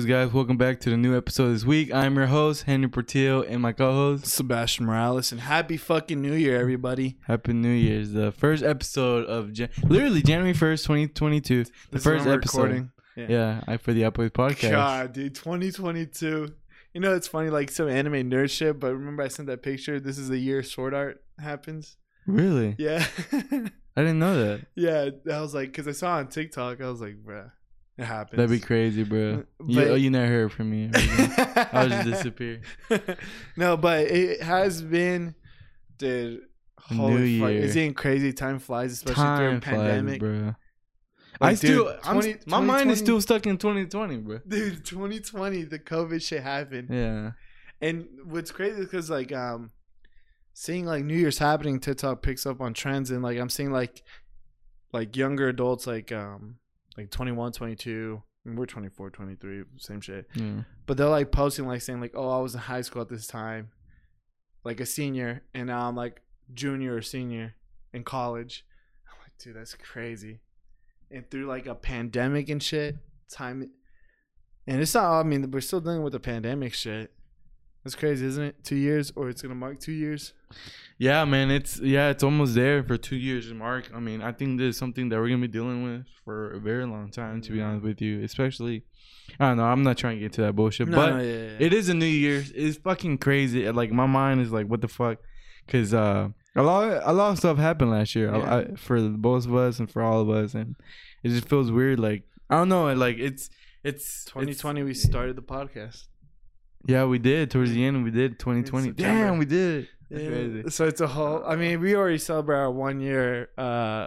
Boys, guys. Welcome back to the new episode this week. I'm your host, Henry Portillo, and my co-host, Sebastian Morales, and happy fucking New Year, everybody. Happy New Year's. The first episode of Jan- literally January first, 2022. The This first episode. recording. Yeah, I for the Upway podcast. God, dude, 2022. You know, it's funny, like some anime nerd shit, but remember I sent that picture? This is the year sword art happens. Really? Yeah. I didn't know that. yeah, I was like, because I saw on TikTok, I was like, bruh, it happens. That'd be crazy, bro. You, oh, you never heard from me. I'll just disappear. no, but it has been, dude. Holy new fuck. year. It's getting crazy. Time flies, especially Time during pandemic. bro. Like, I still, dude, I'm, 20 my mind is still stuck in 2020, bro. Dude, 2020, the COVID shit happened. Yeah. And what's crazy is because like um, seeing like New Year's happening, TikTok picks up on trends, and like I'm seeing like like younger adults like um like 21, 22. I mean, we're 24, 23, same shit. Yeah. But they're like posting like saying like, oh, I was in high school at this time, like a senior, and now I'm like junior or senior in college. I'm like, dude, that's crazy. And through like a pandemic and shit, time, and it's not. I mean, we're still dealing with the pandemic shit. That's crazy, isn't it? Two years, or it's gonna mark two years. Yeah, man, it's yeah, it's almost there for two years mark. I mean, I think this is something that we're gonna be dealing with for a very long time. To be honest with you, especially, I don't know. I'm not trying to get to that bullshit, No, but yeah, yeah. it is a new year. It's fucking crazy. Like my mind is like, what the fuck? Because uh, a lot, a lot of stuff happened last year Yeah. I, for both of us and for all of us, and it just feels weird. Like I don't know. Like it's it's 2020, we started the podcast. Yeah, we did towards the end. We did 2020. Damn, we did. That's crazy. So it's a whole. I mean, we already celebrate our one year uh,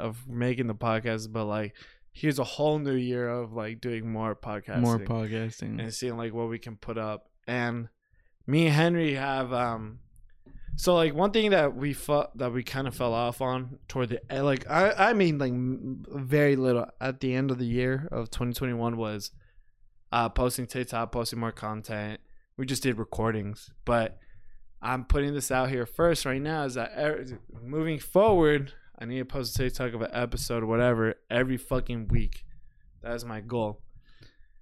of making the podcast, but like, here's a whole new year of like doing more podcasting, More podcasting. and seeing like what we can put up. And me and Henry have um. So like one thing that we felt that we kind of fell off on toward the eh, like I I mean like m- very little at the end of the year of 2021 was uh posting TikTok, posting more content. We just did recordings, but I'm putting this out here first right now is that er, moving forward, I need to post a TikTok of an episode or whatever every fucking week. That is my goal.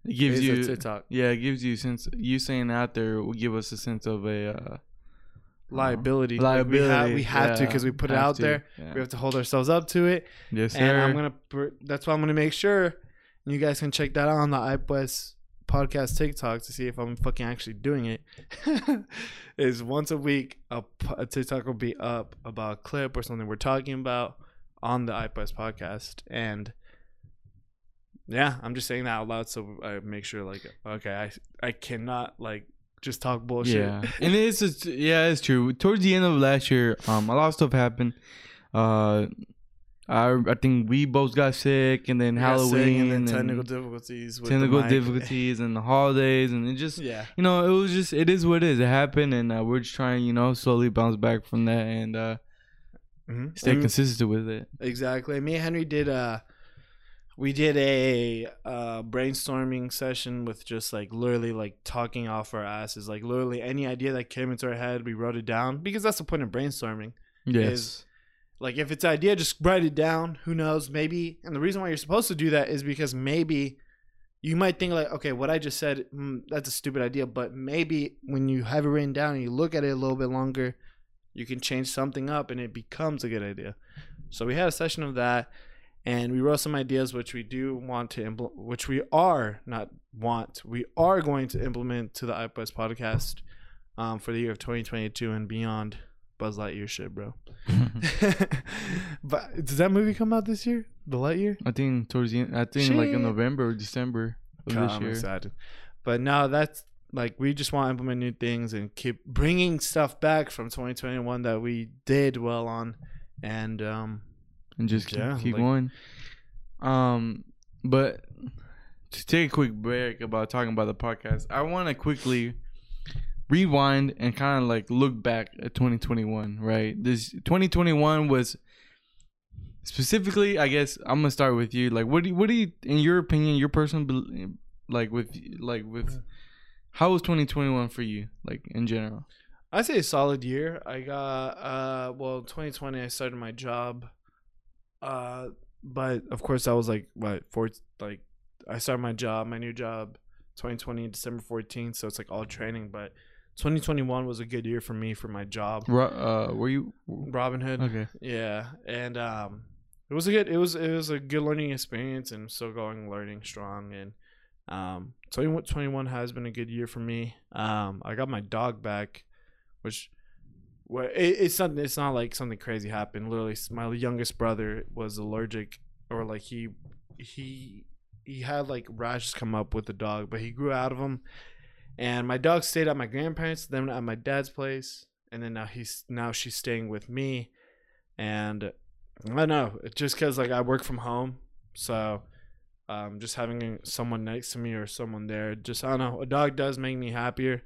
It gives a you TikTok Yeah, it gives you sense. You saying out there will give us a sense of a uh, liability. Like, liability. we have we have to because we put it out to. there. Yeah. We have to hold ourselves up to it. yes, sir. And I'm gonna. That's why I'm gonna make sure you guys can check that out on the iPlus podcast TikTok to see if I'm fucking actually doing it. Is once a week a, a TikTok will be up about a clip or something we're talking about on the iPlus podcast, and yeah, I'm just saying that out loud so I make sure like okay, I I cannot like just talk bullshit. Yeah, and it's it's yeah, it's true. Towards the end of last year, um, a lot of stuff happened. Uh, I I think we both got sick, and then We Halloween, and then and technical difficulties. With the technical difficulties, and the holidays, and it just Yeah. you know, it was just it is what it is. It happened, and uh, we're just trying, you know, slowly bounce back from that and uh, Mhm. stay And- consistent with it. Exactly. Me and Henry did a we did a uh, brainstorming session with just like literally like talking off our asses, like literally any idea that came into our head, we wrote it down because that's the point of brainstorming. Yes. Like if it's idea, just write it down. Who knows? Maybe, and the reason why you're supposed to do that is because maybe you might think like, okay, what I just said, mm, that's a stupid idea, but maybe when you have it written down and you look at it a little bit longer, you can change something up and it becomes a good idea. So we had a session of that, and we wrote some ideas which we do want to implement, which we are not want, we are going to implement to the iPlus podcast um, for the year of 2022 and beyond. Buzz Lightyear shit, bro. but does that movie come out this year? The Lightyear? I think towards the end, I think like in November or December of God, this I'm year. excited. But no, that's like we just want to implement new things and keep bringing stuff back from 2021 that we did well on, and um, and just keep, Yeah, keep like- going. Um, but to take a quick break about talking about the podcast, I want to quickly rewind and kind of like look back at 2021. Right, this 2021 was specifically. I guess I'm gonna start with you. Like, what do you, what do you, in your opinion, your personal, like with like with how was 2021 for you, like in general? I say a solid year. I got uh, well, 2020 I started my job, uh, but of course that was like what four like I started my job, my new job 2020 December 14th, so it's like all training. But 2021 was a good year for me for my job. Uh, were you Robin Hood. okay? Yeah, and um, it was a good it was it was a good learning experience, and still going learning strong. And um, 2021 has been a good year for me. Um, I got my dog back, which well, it, it's something. It's not like something crazy happened. Literally, my youngest brother was allergic, or like he he he had like rashes come up with the dog, but he grew out of them. And my dog stayed at my grandparents, then at my dad's place, and then now he's now she's staying with me. And I don't know, just because like I work from home, so um, just having someone next to me or someone there, just I don't know, a dog does make me happier.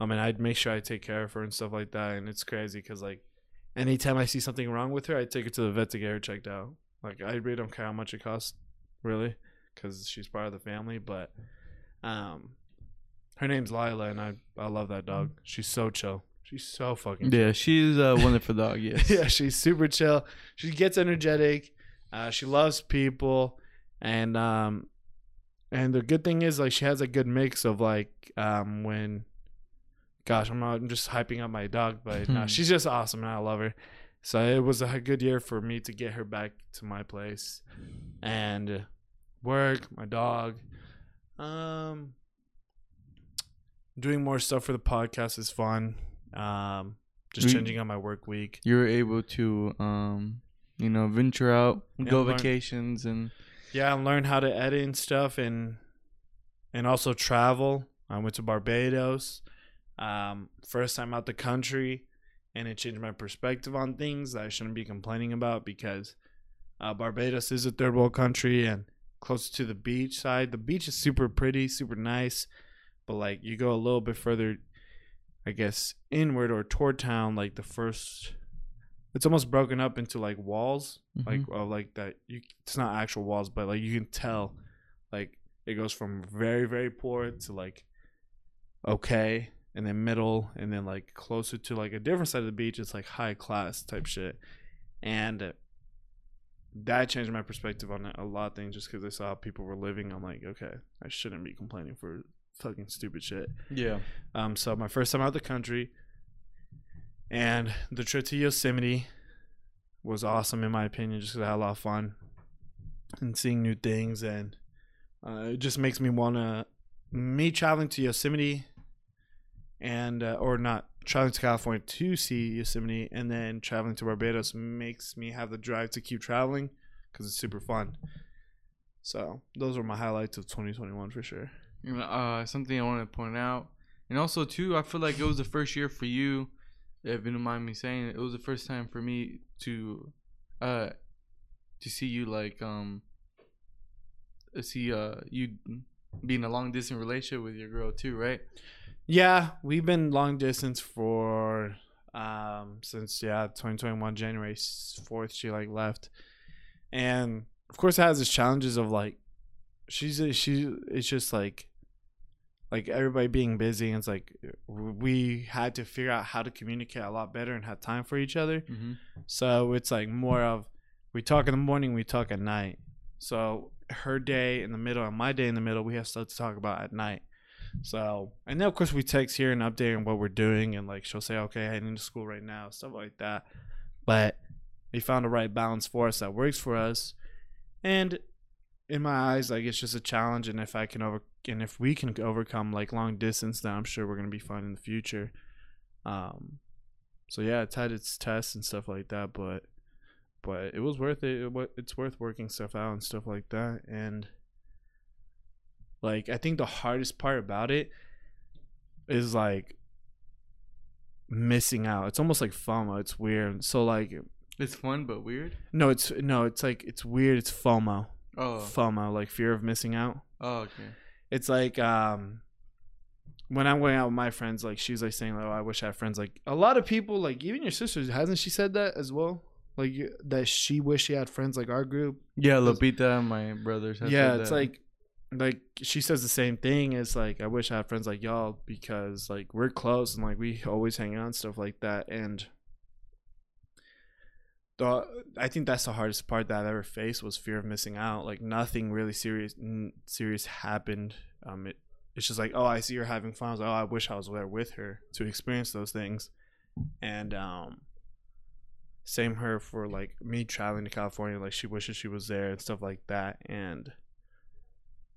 I mean, I'd make sure I take care of her and stuff like that, and it's crazy because like anytime I see something wrong with her, I take her to the vet to get her checked out. Like I really don't care how much it costs, really, because she's part of the family. But um, her name's Lila, and I I love that dog. She's so chill. She's so fucking Yeah, she's a wonderful dog. Yes. yeah, she's super chill. She gets energetic. Uh, she loves people, and um, and the good thing is like she has a good mix of like um when, gosh, I'm not I'm just hyping up my dog, but no, she's just awesome and I love her. So it was a good year for me to get her back to my place, and work my dog. Um, doing more stuff for the podcast is fun. Um, just We- changing up my work week. You were able to, um, you know, venture out, Yeah, go learn- vacations, and Yeah, and learn how to edit and stuff, and and also travel. I went to Barbados, um, first time out the country, and it changed my perspective on things that I shouldn't be complaining about because uh, Barbados is a third world country and close to the beach side. The beach is super pretty, super nice, but like you go a little bit further, I guess inward or toward town, like the first. It's almost broken up into like walls, like Mhm. of like that you it's not actual walls but like you can tell like it goes from very very poor to like okay and then middle and then like closer to like a different side of the beach it's like high class type shit and that changed my perspective on a lot of things just because i saw how people were living i'm like okay i shouldn't be complaining for fucking stupid shit yeah, um, so my first time out of the country, and the trip to Yosemite was awesome in my opinion. Just 'cause I had a lot of fun and seeing new things, and uh, it just makes me wanna me traveling to Yosemite, and uh, or not traveling to California to see Yosemite, and then traveling to Barbados makes me have the drive to keep traveling because it's super fun. So those were my highlights of 2021 for sure. Uh, something I want to point out, and also too, I feel like it was the first year for you. If you don't mind me saying, it was the first time for me to, uh, to see you like um. See, uh, you being a long distance relationship with your girl too, right? Yeah, we've been long distance for um since yeah 2021 January 4th she like left, and of course it has its challenges of like she's a, she it's just like like everybody being busy and it's like we had to figure out how to communicate a lot better and have time for each other. Mm-hmm. So it's like more of we talk in the morning, we talk at night. So her day in the middle and my day in the middle, we have stuff to talk about at night. So and then of course we text here and update on what we're doing and like she'll say, Okay, heading to school right now, stuff like that. But we found the right balance for us that works for us. And in my eyes, like it's just a challenge and if I can over and if we can overcome like long distance then I'm sure we're gonna be fine in the future. Um so yeah, it's had its tests and stuff like that, but but it was worth it. it. It's worth working stuff out and stuff like that. And like, I think the hardest part about it is like missing out. It's almost like FOMO. It's weird. So like, It's fun but weird. no, it's no, it's like it's weird. It's FOMO. Oh, FOMO, like fear of missing out. oh, okay. It's like um when I'm going out with my friends, like she's like saying, like, "Oh, I wish I had friends." Like a lot of people, like even your sisters, hasn't she said that as well? Like that she wish she had friends like our group. Yeah, Lupita, my brothers. have yeah, it's that. like like she says the same thing. It's like I wish I had friends like y'all because like we're close and like we always hang out and stuff like that. And the I think that's the hardest part that I've ever faced was fear of missing out. Like nothing really serious n- serious happened. Um, it it's just like, oh, I see her having fun. I was like, oh, I wish I was there with her to experience those things. And um, same her for like me traveling to California. Like she wishes she was there and stuff like that. And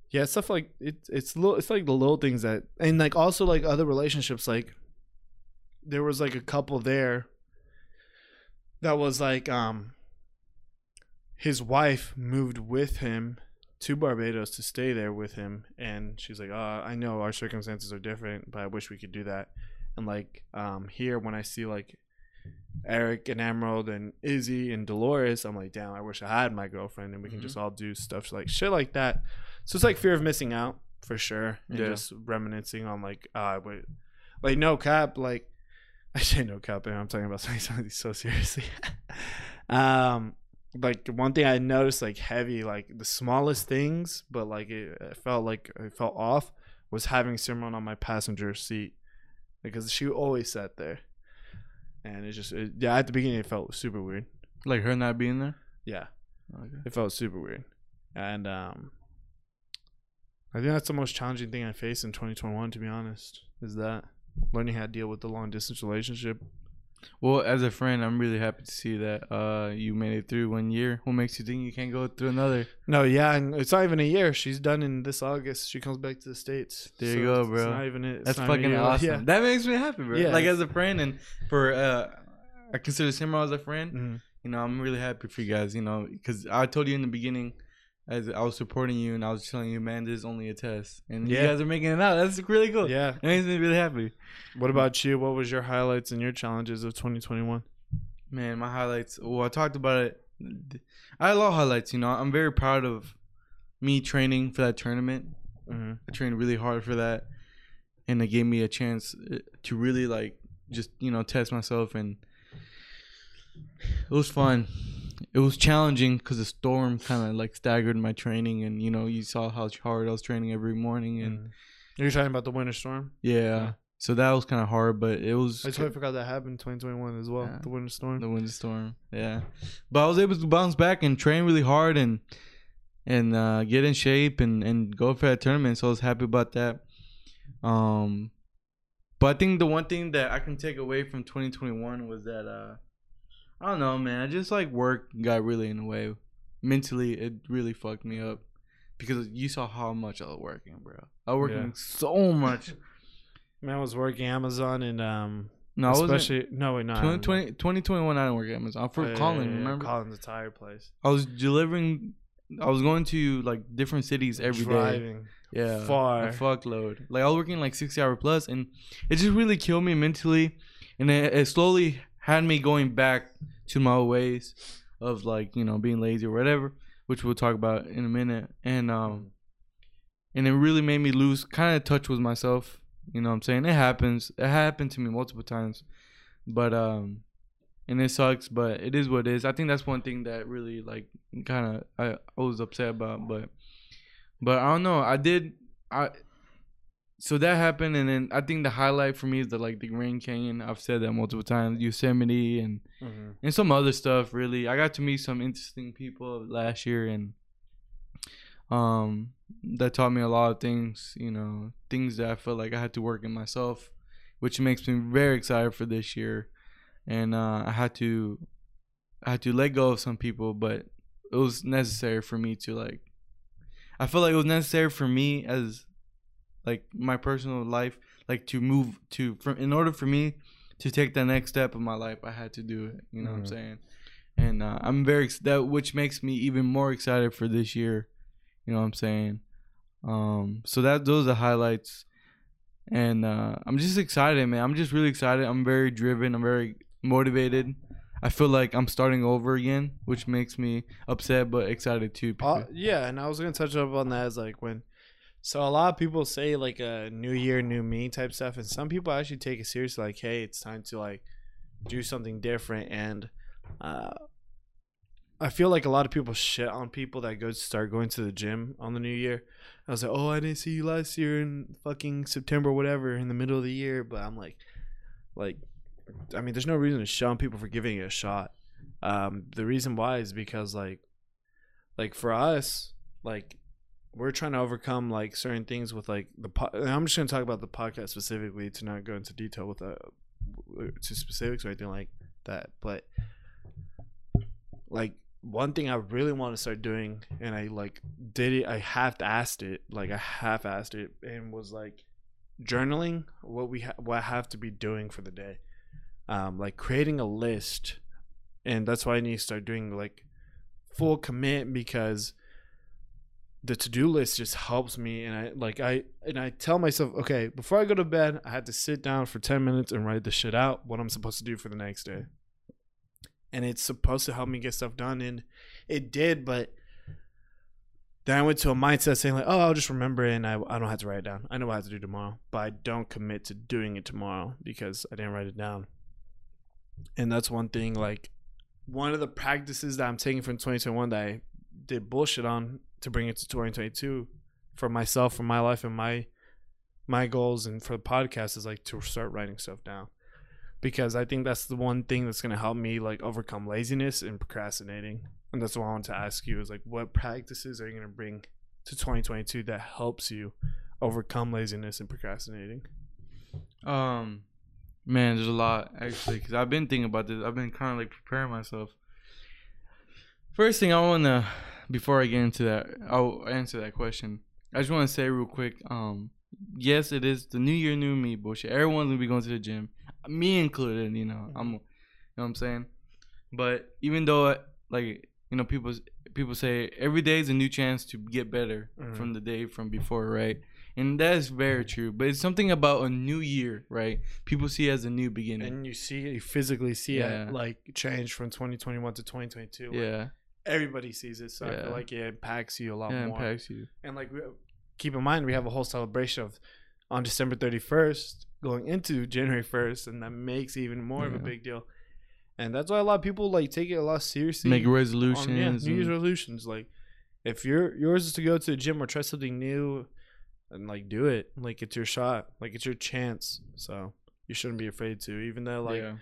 yeah, stuff like it's it's little it's like the little things that and like also like other relationships. Like there was like a couple there that was like um his wife moved with him to Barbados to stay there with him, and she's like, "Uh, I know our circumstances are different, but I wish we could do that." And like, um, here when I see like Eric and Emerald and Izzy and Dolores, I'm like, "Damn, I wish I had my girlfriend, and we can Mhm. just all do stuff like shit like that." So it's like fear of missing out for sure, and Yeah. just reminiscing on like, uh, wait, like no cap, like I say no and I'm talking about something, so seriously. um, like one thing I noticed like heavy, like the smallest things, but like it, it felt like it felt off was having Simran on my passenger seat because she always sat there, and it just it, yeah at the beginning it felt super weird. Like her not being there. Yeah, Okay. it felt super weird, and um, I think that's the most challenging thing I faced in 2021. To be honest, is that learning how to deal with the long distance relationship. Well, as a friend, I'm really happy to see that uh you made it through one year. What makes you think you can't go through another? No, yeah, and it's not even a year. She's done in this August. She comes back to the states. There you go, bro. It's not even it. That's not even a fucking awesome. Yeah. That makes me happy, bro. Yeah, like as a friend and for uh I consider Simran as a friend. Mhm. You know, I'm really happy for you guys. You know, because I told you in the beginning, as I was supporting you and I was telling you, man, this is only a test, and Yeah. you guys are making it out. That's really cool. Yeah. It makes me really happy. What about you? What was your highlights and your challenges of 2021? Man, my highlights. Well, I talked about it. I had a lot of highlights. You know, I'm very proud of me training for that tournament. Mm-hmm. I trained really hard for that, and it gave me a chance uh, to really like just you know test myself, and it was fun. It was challenging because the storm kind of like staggered my training, and you know you saw how hard I was training every morning, and You're talking about the winter storm. yeah, Yeah. so that was kind of hard, but it was I totally forgot that happened in 2021 as well. Yeah. The winter storm. the winter storm. Yeah, but I was able to bounce back and train really hard and and uh, get in shape and and go for that tournament. So I was happy about that. Um, but I think the one thing that I can take away from 2021 was that uh, I don't know, man. I just like work got really in the way. Mentally, it really fucked me up because you saw how much I was working, bro. I was working Yeah. so much. Man, I was working Amazon and um, No, I wasn't. especially no wait no 2020, 2021, I didn't work at Amazon. For Oh, yeah, Colin, yeah, yeah, remember? Colin's the tire place. I was delivering. I was going to like different cities every day. Driving. Yeah, far. a fuckload. Like I was working like sixty hour plus, and it just really killed me mentally, and it, it slowly had me going back to my old ways of like you know being lazy or whatever, which we'll talk about in a minute. And um, and it really made me lose kind of touch with myself. You know what I'm saying? It happens. It happened to me multiple times, but um, and it sucks, but it is what it is. I think that's one thing that really like kind of I, I was upset about, but but I don't know. I did I so that happened, and then I think the highlight for me is the like the Grand Canyon. I've said that multiple times. Yosemite and Mhm. and some other stuff. Really, I got to meet some interesting people last year, and um, that taught me a lot of things. You know, things that I felt like I had to work in myself, which makes me very excited for this year. And uh, I had to, I had to let go of some people, but it was necessary for me to like. I feel like it was necessary for me as, like my personal life, like to move to from in order for me to take the next step of my life, I had to do it. You know what I'm Mhm. saying? And uh, I'm very that which makes me even more excited for this year. You know what I'm saying? Um, so that those are the highlights, and uh, I'm just excited, man. I'm just really excited. I'm very driven. I'm very motivated. I feel like I'm starting over again, which makes me upset but excited too. Uh, yeah, and I was gonna touch up on that as like when, so a lot of people say like a new year, new me type stuff, and some people actually take it seriously. Like, hey, it's time to like do something different, and uh, I feel like a lot of people shit on people that go start going to the gym on the new year. I was like, oh, I didn't see you last year in fucking September, whatever, in the middle of the year, but I'm like, like, I mean, there's no reason to shun people for giving it a shot. Um, the reason why is because like like for us like we're trying to overcome like certain things with like the po- I'm just going to talk about the podcast specifically to not go into detail with the to specifics or anything like that but like one thing I really want to start doing and I like did it I half asked it like I half asked it and was like journaling what we ha- what I have to be doing for the day. Um like creating a list and that's why I need to start doing like full commit because the to-do list just helps me and I like I and I tell myself, okay, before I go to bed, I had to sit down for 10 minutes and write the shit out what I'm supposed to do for the next day. And it's supposed to help me get stuff done and it did, but then I went to a mindset saying like, oh, I'll just remember it and I, I don't have to write it down. I know what I have to do tomorrow, but I don't commit to doing it tomorrow because I didn't write it down. And that's one thing like one of the practices that I'm taking from 2021 that I did bullshit on to bring it to 2022 for myself, for my life, and my my goals, and for the podcast is like to start writing stuff down because I think that's the one thing that's gonna help me like overcome laziness and procrastinating. And that's what I want to ask you is like, what practices are you gonna bring to 2022 that helps you overcome laziness and procrastinating? Um, man, there's a lot actually because I've been thinking about this. I've been kind of like preparing myself. First thing I wanna, before I get into that, I'll answer that question. I just want to say real quick. Um, yes, it is the new year, new me bullshit. Everyone's gonna be going to the gym, me included. You know, I'm, you know what I'm saying. But even though, like, you know, people people say every day is a new chance to get better Mhm. from the day from before, right? And that is very true. But it's something about a new year, right? People see it as a new beginning. And you see, you physically see Yeah. it like change from 2021 to 2022. Like, yeah, everybody sees it, so I Yeah. feel like it impacts you a lot yeah, more. impacts you. And like, we, keep in mind, we have a whole celebration of on December 31st going into January 1st, and that makes even more of a Yeah. big deal. And that's why a lot of people like take it a lot seriously. Make on, resolutions. yeah, New Year's and- resolutions. Like, if your yours is to go to the gym or try something new, and like do it. Like it's your shot. Like it's your chance. So you shouldn't be afraid to. Even though like yeah.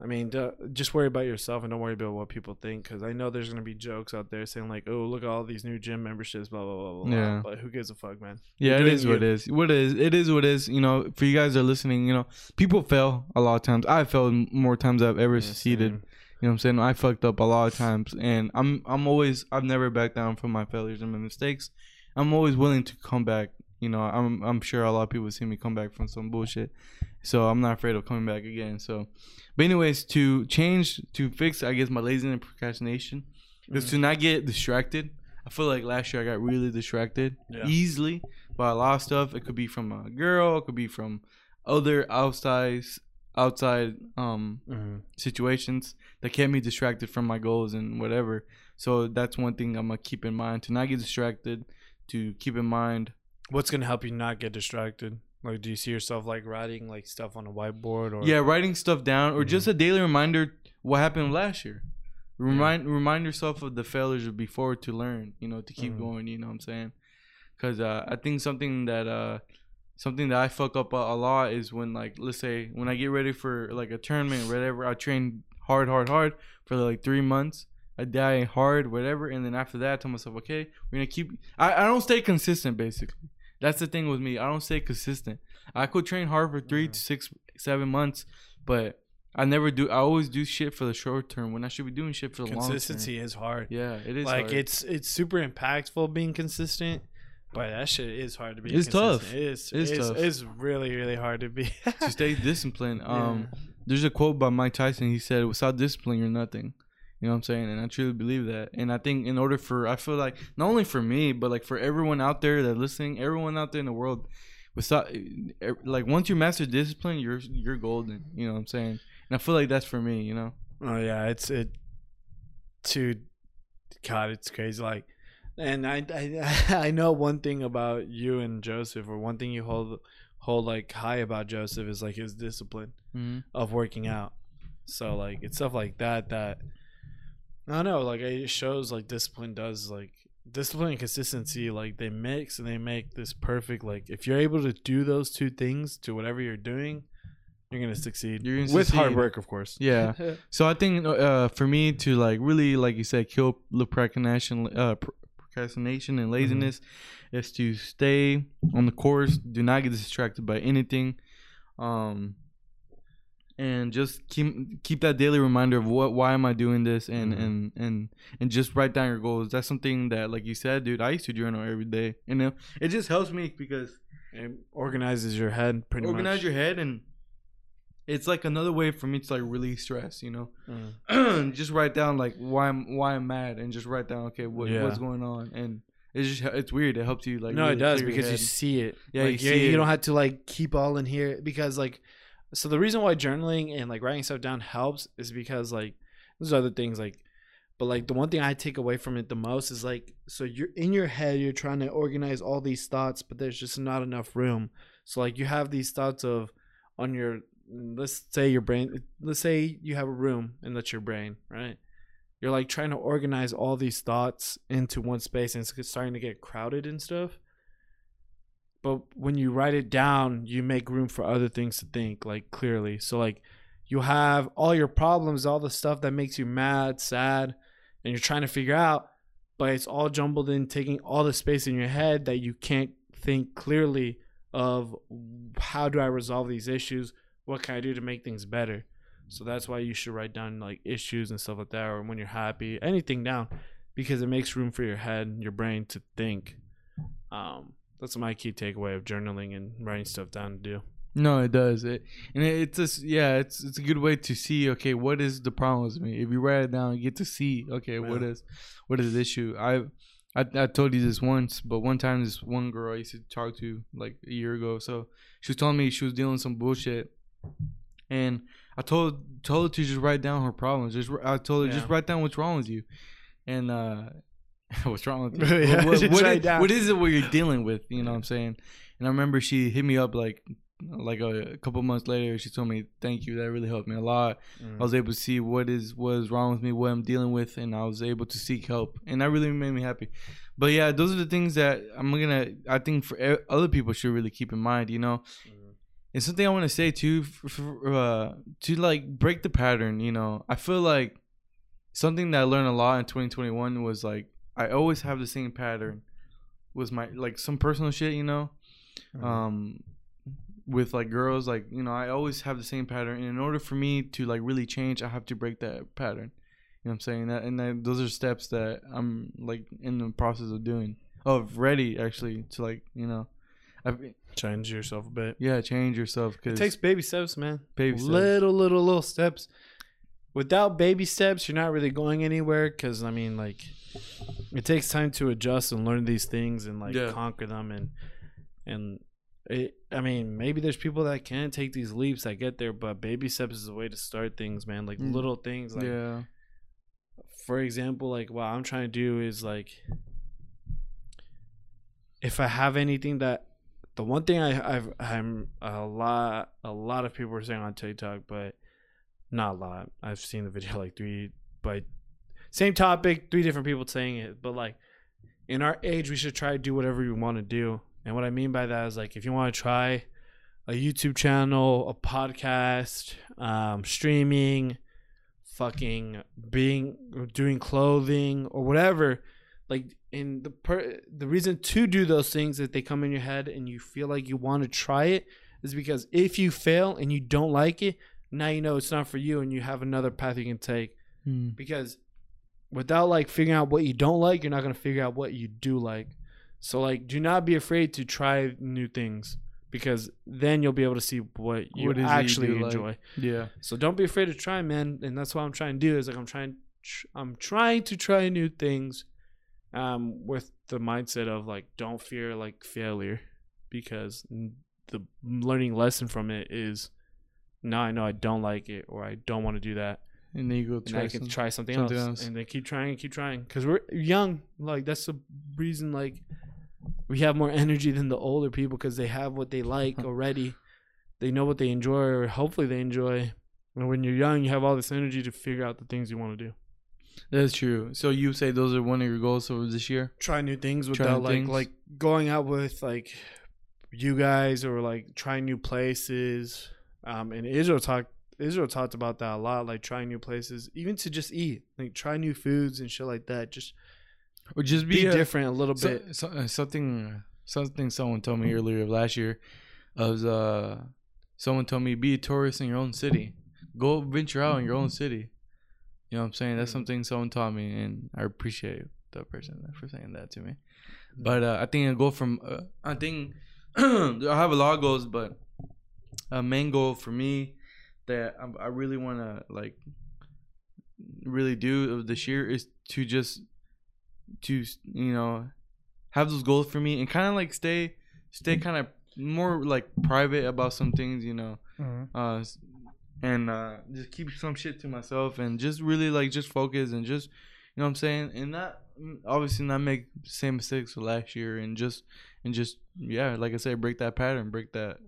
I mean, just worry about yourself and don't worry about what people think. Because I know there's gonna be jokes out there saying like, "Oh, look at all these new gym memberships," blah blah blah blah. Yeah. But who gives a fuck, man? Yeah, it is what it you. is. What it is, it is what it is. You know, for you guys that are listening, you know, people fail a lot of times. I failed more times than I've ever Yeah, succeeded. same. You know what I'm saying? I fucked up a lot of times, and I'm I'm always I've never backed down from my failures and my mistakes. I'm always willing to come back. You know, I'm I'm sure a lot of people see me come back from some bullshit, so I'm not afraid of coming back again. So, but anyways, to change to fix, I guess my laziness and procrastination is Mhm. to not get distracted. I feel like last year I got really distracted Yeah. easily by a lot of stuff. It could be from a girl, it could be from other outside outside um Mhm. situations that kept me distracted from my goals and whatever. So that's one thing I'm gonna keep in mind to not get distracted. To keep in mind, What's gonna help you not get distracted? Like, do you see yourself like writing like stuff on a whiteboard or? yeah, writing stuff down or Mhm. just a daily reminder what happened last year. Remind remind yourself of the failures of before to learn. You know, to keep Mhm. going. You know what I'm saying? Because uh, I think something that uh something that I fuck up a, a lot is when like let's say when I get ready for like a tournament or whatever, I train hard, hard, hard for like three months. I die hard, whatever, and then after that, I tell myself, okay, we're gonna keep. I, I don't stay consistent, basically. That's the thing with me. I don't stay consistent. I could train hard for 3 Mhm. to six, seven months, but I never do. I always do shit for the short term when I should be doing shit for the long term. consistency is hard. Yeah, it is. like hard. it's it's super impactful being consistent, but that shit is hard to be. It's consistent. tough. It is. It's It's, tough. it's really really hard to be. to stay disciplined. Um, Yeah. there's a quote by Mike Tyson. He said, "Without discipline, you're nothing." You know what I'm saying? And I truly believe that. And I think in order for, I feel like not only for me, but like for everyone out there that listening, everyone out there in the world, without like once you master discipline, you're you're golden. You know what I'm saying? And I feel like that's for me. You know? Oh yeah, it's it. To God, it's crazy. Like, and I I I know one thing about you and Joseph, or one thing you hold hold like high about Joseph is like his discipline Mm-hmm. of working out. So like it's stuff like that that I don't know. Like it shows like discipline does like discipline and consistency like they mix and they make this perfect. Like if you're able to do those two things to whatever you're doing, you're gonna succeed. You're gonna with hard work, of course. Yeah. So I think uh, for me to like really, like you said, kill the procrastination, uh, procrastination and laziness is to stay on the course. Do not get distracted by anything. Um, and just keep keep that daily reminder of what why am I doing this and Mhm. and and and just write down your goals. That's something that like you said, dude, I used to journal every day. You know, it just helps me because It organizes your head pretty organize much. Organize your head and it's like another way for me to like release stress, you know. Mm. just write down like why I'm why I'm mad and just write down okay what Yeah. what's going on and it's just it's weird. It helps you like no, really it does because you see it. Yeah, like, you you, see you it. don't have to like keep all in here because like, so the reason why journaling and like writing stuff down helps is because like there's other things like, but like the one thing I take away from it the most is like, so you're in your head, you're trying to organize all these thoughts, but there's just not enough room. So like you have these thoughts of on your let's say your brain let's say you have a room and that's your brain right you're like trying to organize all these thoughts into one space and it's starting to get crowded and stuff but when you write it down you make room for other things to think like clearly. So like you have all your problems all the stuff that makes you mad sad and you're trying to figure out but it's all jumbled in taking all the space in your head that you can't think clearly of how do i resolve these issues? What can i do to make things better? So that's why you should write down like issues and stuff like that, or when you're happy, anything down, because it makes room for your head, your brain to think. Um, that's my key takeaway of journaling and writing stuff down to do. No, it does. It and it, it's just yeah, it's it's a good way to see okay, what is the problem with me? If you write it down, you get to see okay, what Yeah. is what is the issue? I I I told you this once, but one time this one girl I used to talk to like a year ago, so she was telling me she was dealing with some bullshit, and I told told her to just write down her problems. Just I told her just write down what's wrong with you, and uh, what's wrong with you? Yeah, what, what write is- what is it what you're dealing with? You know what I'm saying? And I remember she hit me up like like a, a couple months later. She told me thank you. That really helped me a lot. I was able to see what is what is wrong with me, what I'm dealing with, and I was able to seek help, and that really made me happy. But yeah, those are the things that I'm gonna. I think for other people should really keep in mind. You know, and something I want to say too, for, for, uh, to like break the pattern. You know, I feel like something that I learned a lot in 2021 was like I always have the same pattern. with my like some personal shit, you know, Mm-hmm. um, with like girls, like you know, I always have the same pattern. And in order for me to like really change, I have to break that pattern. You know what I'm saying? That and then those are steps that I'm like in the process of doing. Of ready actually to like you know, I change yourself a bit. yeah, change yourself cause It takes baby steps, man. baby steps. little, little, little steps. Without baby steps, you're not really going anywhere. Because I mean, like, it takes time to adjust and learn these things and like Yeah. conquer them. And and it, I mean, maybe there's people that can take these leaps that get there, but baby steps is a way to start things, man. Like Mm. little things, like yeah, for example, like what I'm trying to do is like if I have anything that the one thing I I've I'm a lot a lot of people are saying on TikTok, but not a lot. I've seen the video like three but same topic, three different people saying it. But like in our age we should try to do whatever we want to do. And what I mean by that is like if you want to try a YouTube channel, a podcast, um, streaming, fucking being doing clothing or whatever like in the per the reason to do those things that they come in your head and you feel like you want to try it is because if you fail and you don't like it now you know it's not for you and you have another path you can take Hmm. because without like figuring out what you don't like you're not going to figure out what you do like so like do not be afraid to try new things because then you'll be able to see what you What it you actually like. enjoy yeah. so don't be afraid to try, man. And that's what I'm trying to do. Is like I'm trying, tr- I'm trying to try new things, um, with the mindset of like don't fear like failure, because the learning lesson from it is, now I know I don't like it or I don't want to do that, And then you go and try I can some- try something, something else, else. and then keep trying and keep trying because we're young. Like that's the reason like we have more energy than the older people because they have what they like already. They know what they enjoy, or hopefully they enjoy. And when you're young, you have all this energy to figure out the things you want to do. That's true. So you say those are one of your goals for this year? Try new things without new like things. like going out with like you guys or like trying new places. Um, and Israel talked Israel talked about that a lot, like trying new places, even to just eat, like try new foods and shit like that. Just or just be be, a, different a little so- bit. so- uh, something something someone told me earlier last year was uh someone told me be a tourist in your own city go venture out in your own city you know what i'm saying that's Mhm. something someone taught me and i appreciate the person for saying that to me but uh, i think i go from uh, i think i have a lot of goals but a main goal for me that i, I really want to like really do this year is to just to you know have those goals for me and kind of like stay stay kind of more like private about some things you know uh and uh just keep some shit to myself and just really like just focus and just you know what i'm saying? And not mm, obviously not make the same mistakes last year and just and just yeah like i said break that pattern break that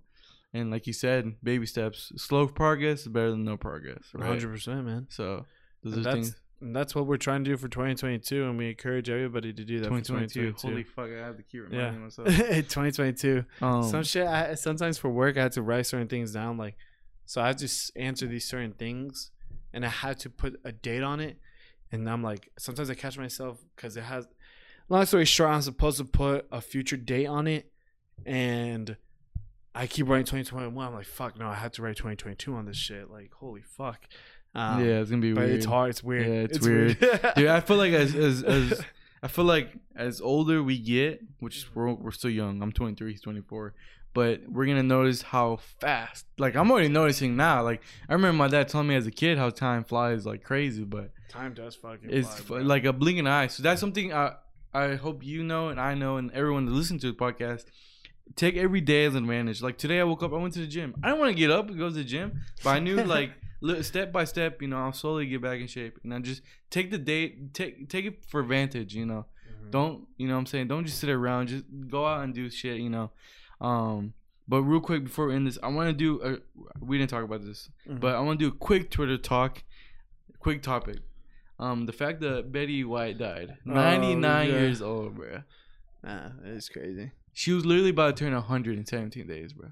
and like you said baby steps slow progress is better than no progress right Hundred percent, man. so those And are that's things and that's what we're trying to do for 2022, and we encourage everybody to do that. 2022 For holy fuck i have to keep Yeah. reminding myself 2022. um, Some shit. I, sometimes for work, I had to write certain things down. Like, so I had to answer these certain things, and I had to put a date on it. And I'm like, sometimes I catch myself because it has. Long story short, I'm supposed to put a future date on it, and I keep writing 2021. I'm like, fuck no, I have to write 2022 on this shit. Like, holy fuck. Um, yeah it's gonna be but weird it's hard. It's weird. Yeah, it's weird. dude i feel like as as, as i feel like as older we get which is we're, we're still young i'm 23 he's 24 but we're gonna notice how fast like i'm already noticing now like i remember my dad telling me as a kid how time flies like crazy but Time does fucking. it's fly, like a blink an eye so that's something i i hope you know and i know and everyone that listens to the podcast take every day as an advantage. Like today i woke up i went to the gym. I don't want to get up and go to the gym but i knew like step by step you know i'll slowly get back in shape. And i just take the day take take it for advantage you know. Mhm. don't you know what i'm saying? Don't just sit around. Just go out and do shit you know. Um but real quick before we end this i want to do a, we didn't talk about this Mhm. but i want to do a quick twitter talk quick topic. Um the fact that betty white died. 99 yeah. years old bro Nah, it's crazy. She was literally about to turn 117 days bro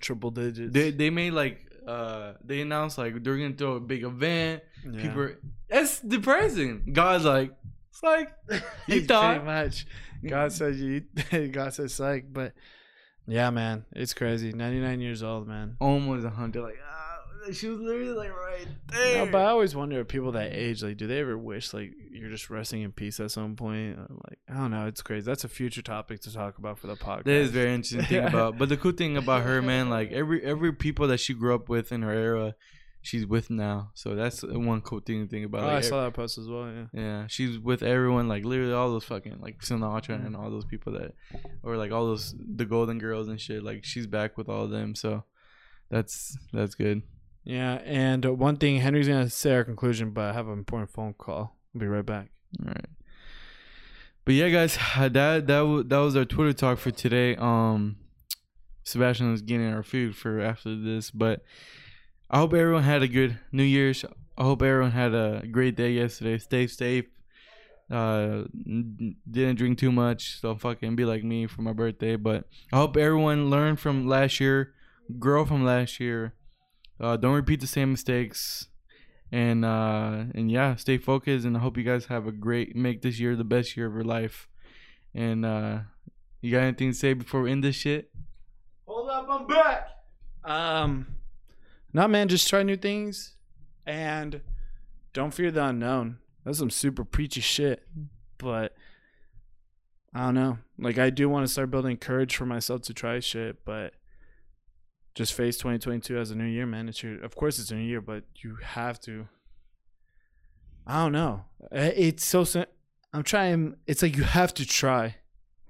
Triple digits. they they made like uh they announced like they're gonna throw a big event Yeah. people are, that's depressing god's like it's like you Pretty thought much. God says you. God says psych, but yeah, man, it's crazy. Ninety nine years old, man. almost 100 like she was literally like right there No, but I always wonder if people that age, like, do they ever wish like you're just resting in peace at some point? Like, I don't know. It's crazy. That's a future topic to talk about for the podcast. That is very interesting thing about. But the cool thing about her, man, like every every people that she grew up with in her era, she's with now. So that's one cool thing to think about. Oh, like, I saw that post as well. Yeah. Yeah, she's with everyone, like literally all those fucking like Sinatra Mm. and all those people that, or like all those the Golden Girls and shit. Like she's back with all of them, so that's that's good. Yeah, and one thing Henry's gonna say our conclusion, but I have an important phone call. I'll be right back. All right. But yeah, guys, that that that was our Twitter talk for today. Um, Sebastian was getting our food for after this, but I hope everyone had a good New Year's. I hope everyone had a great day yesterday. Stay safe. Uh, didn't drink too much, so fucking be like me for my birthday. But I hope everyone learned from last year, grow from last year. Uh, don't repeat the same mistakes and uh and yeah stay focused and i hope you guys have a great make this year the best year of your life and uh you got anything to say before we end this shit Hold up, I'm back. Um, not man, just try new things and don't fear the unknown. That's some super preachy shit, but I don't know. Like, I do want to start building courage for myself to try shit, but just face 2022 as a new year, man. It's your, of course, it's a new year, but you have to. I don't know. It's so. I'm trying. It's like you have to try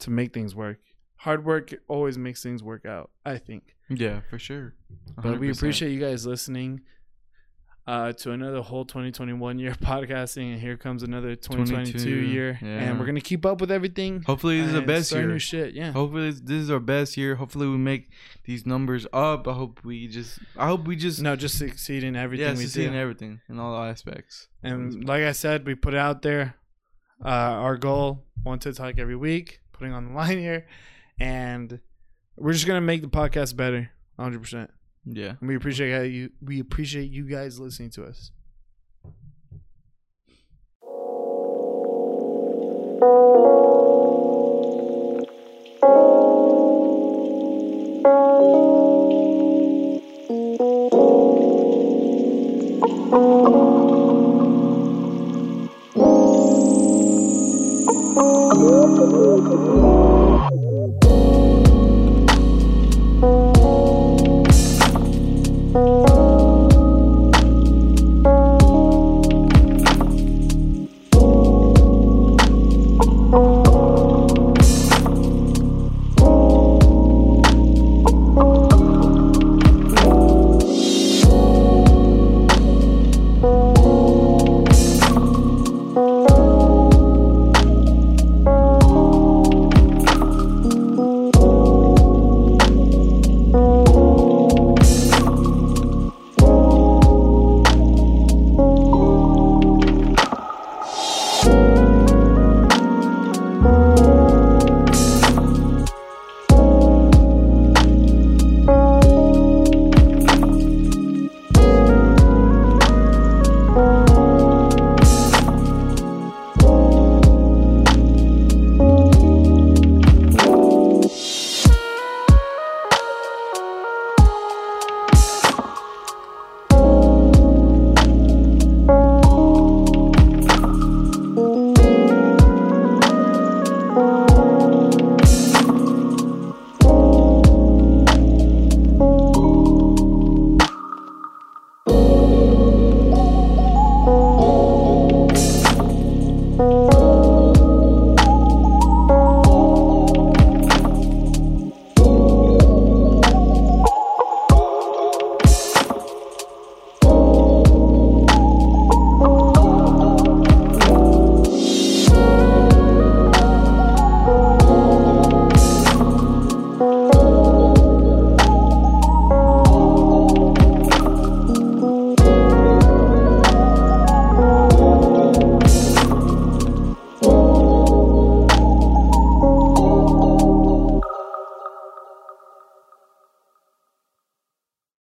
to make things work. Hard work always makes things work out. I think. yeah for sure But we appreciate you guys listening uh, to another whole 2021 year podcasting, and here comes another 2022 22, year, yeah. and we're gonna keep up with everything. hopefully this is the best year New shit, yeah. hopefully this, this is our best year hopefully we make these numbers up i hope we just i hope we just No, just succeed in everything yeah we succeed do. in everything in all aspects And like I said, we put it out there. Uh, our goal, one to talk every week, putting on the line here, and we're just gonna make the podcast better, 100. percent yeah And we appreciate how you. We appreciate you guys listening to us. Bye.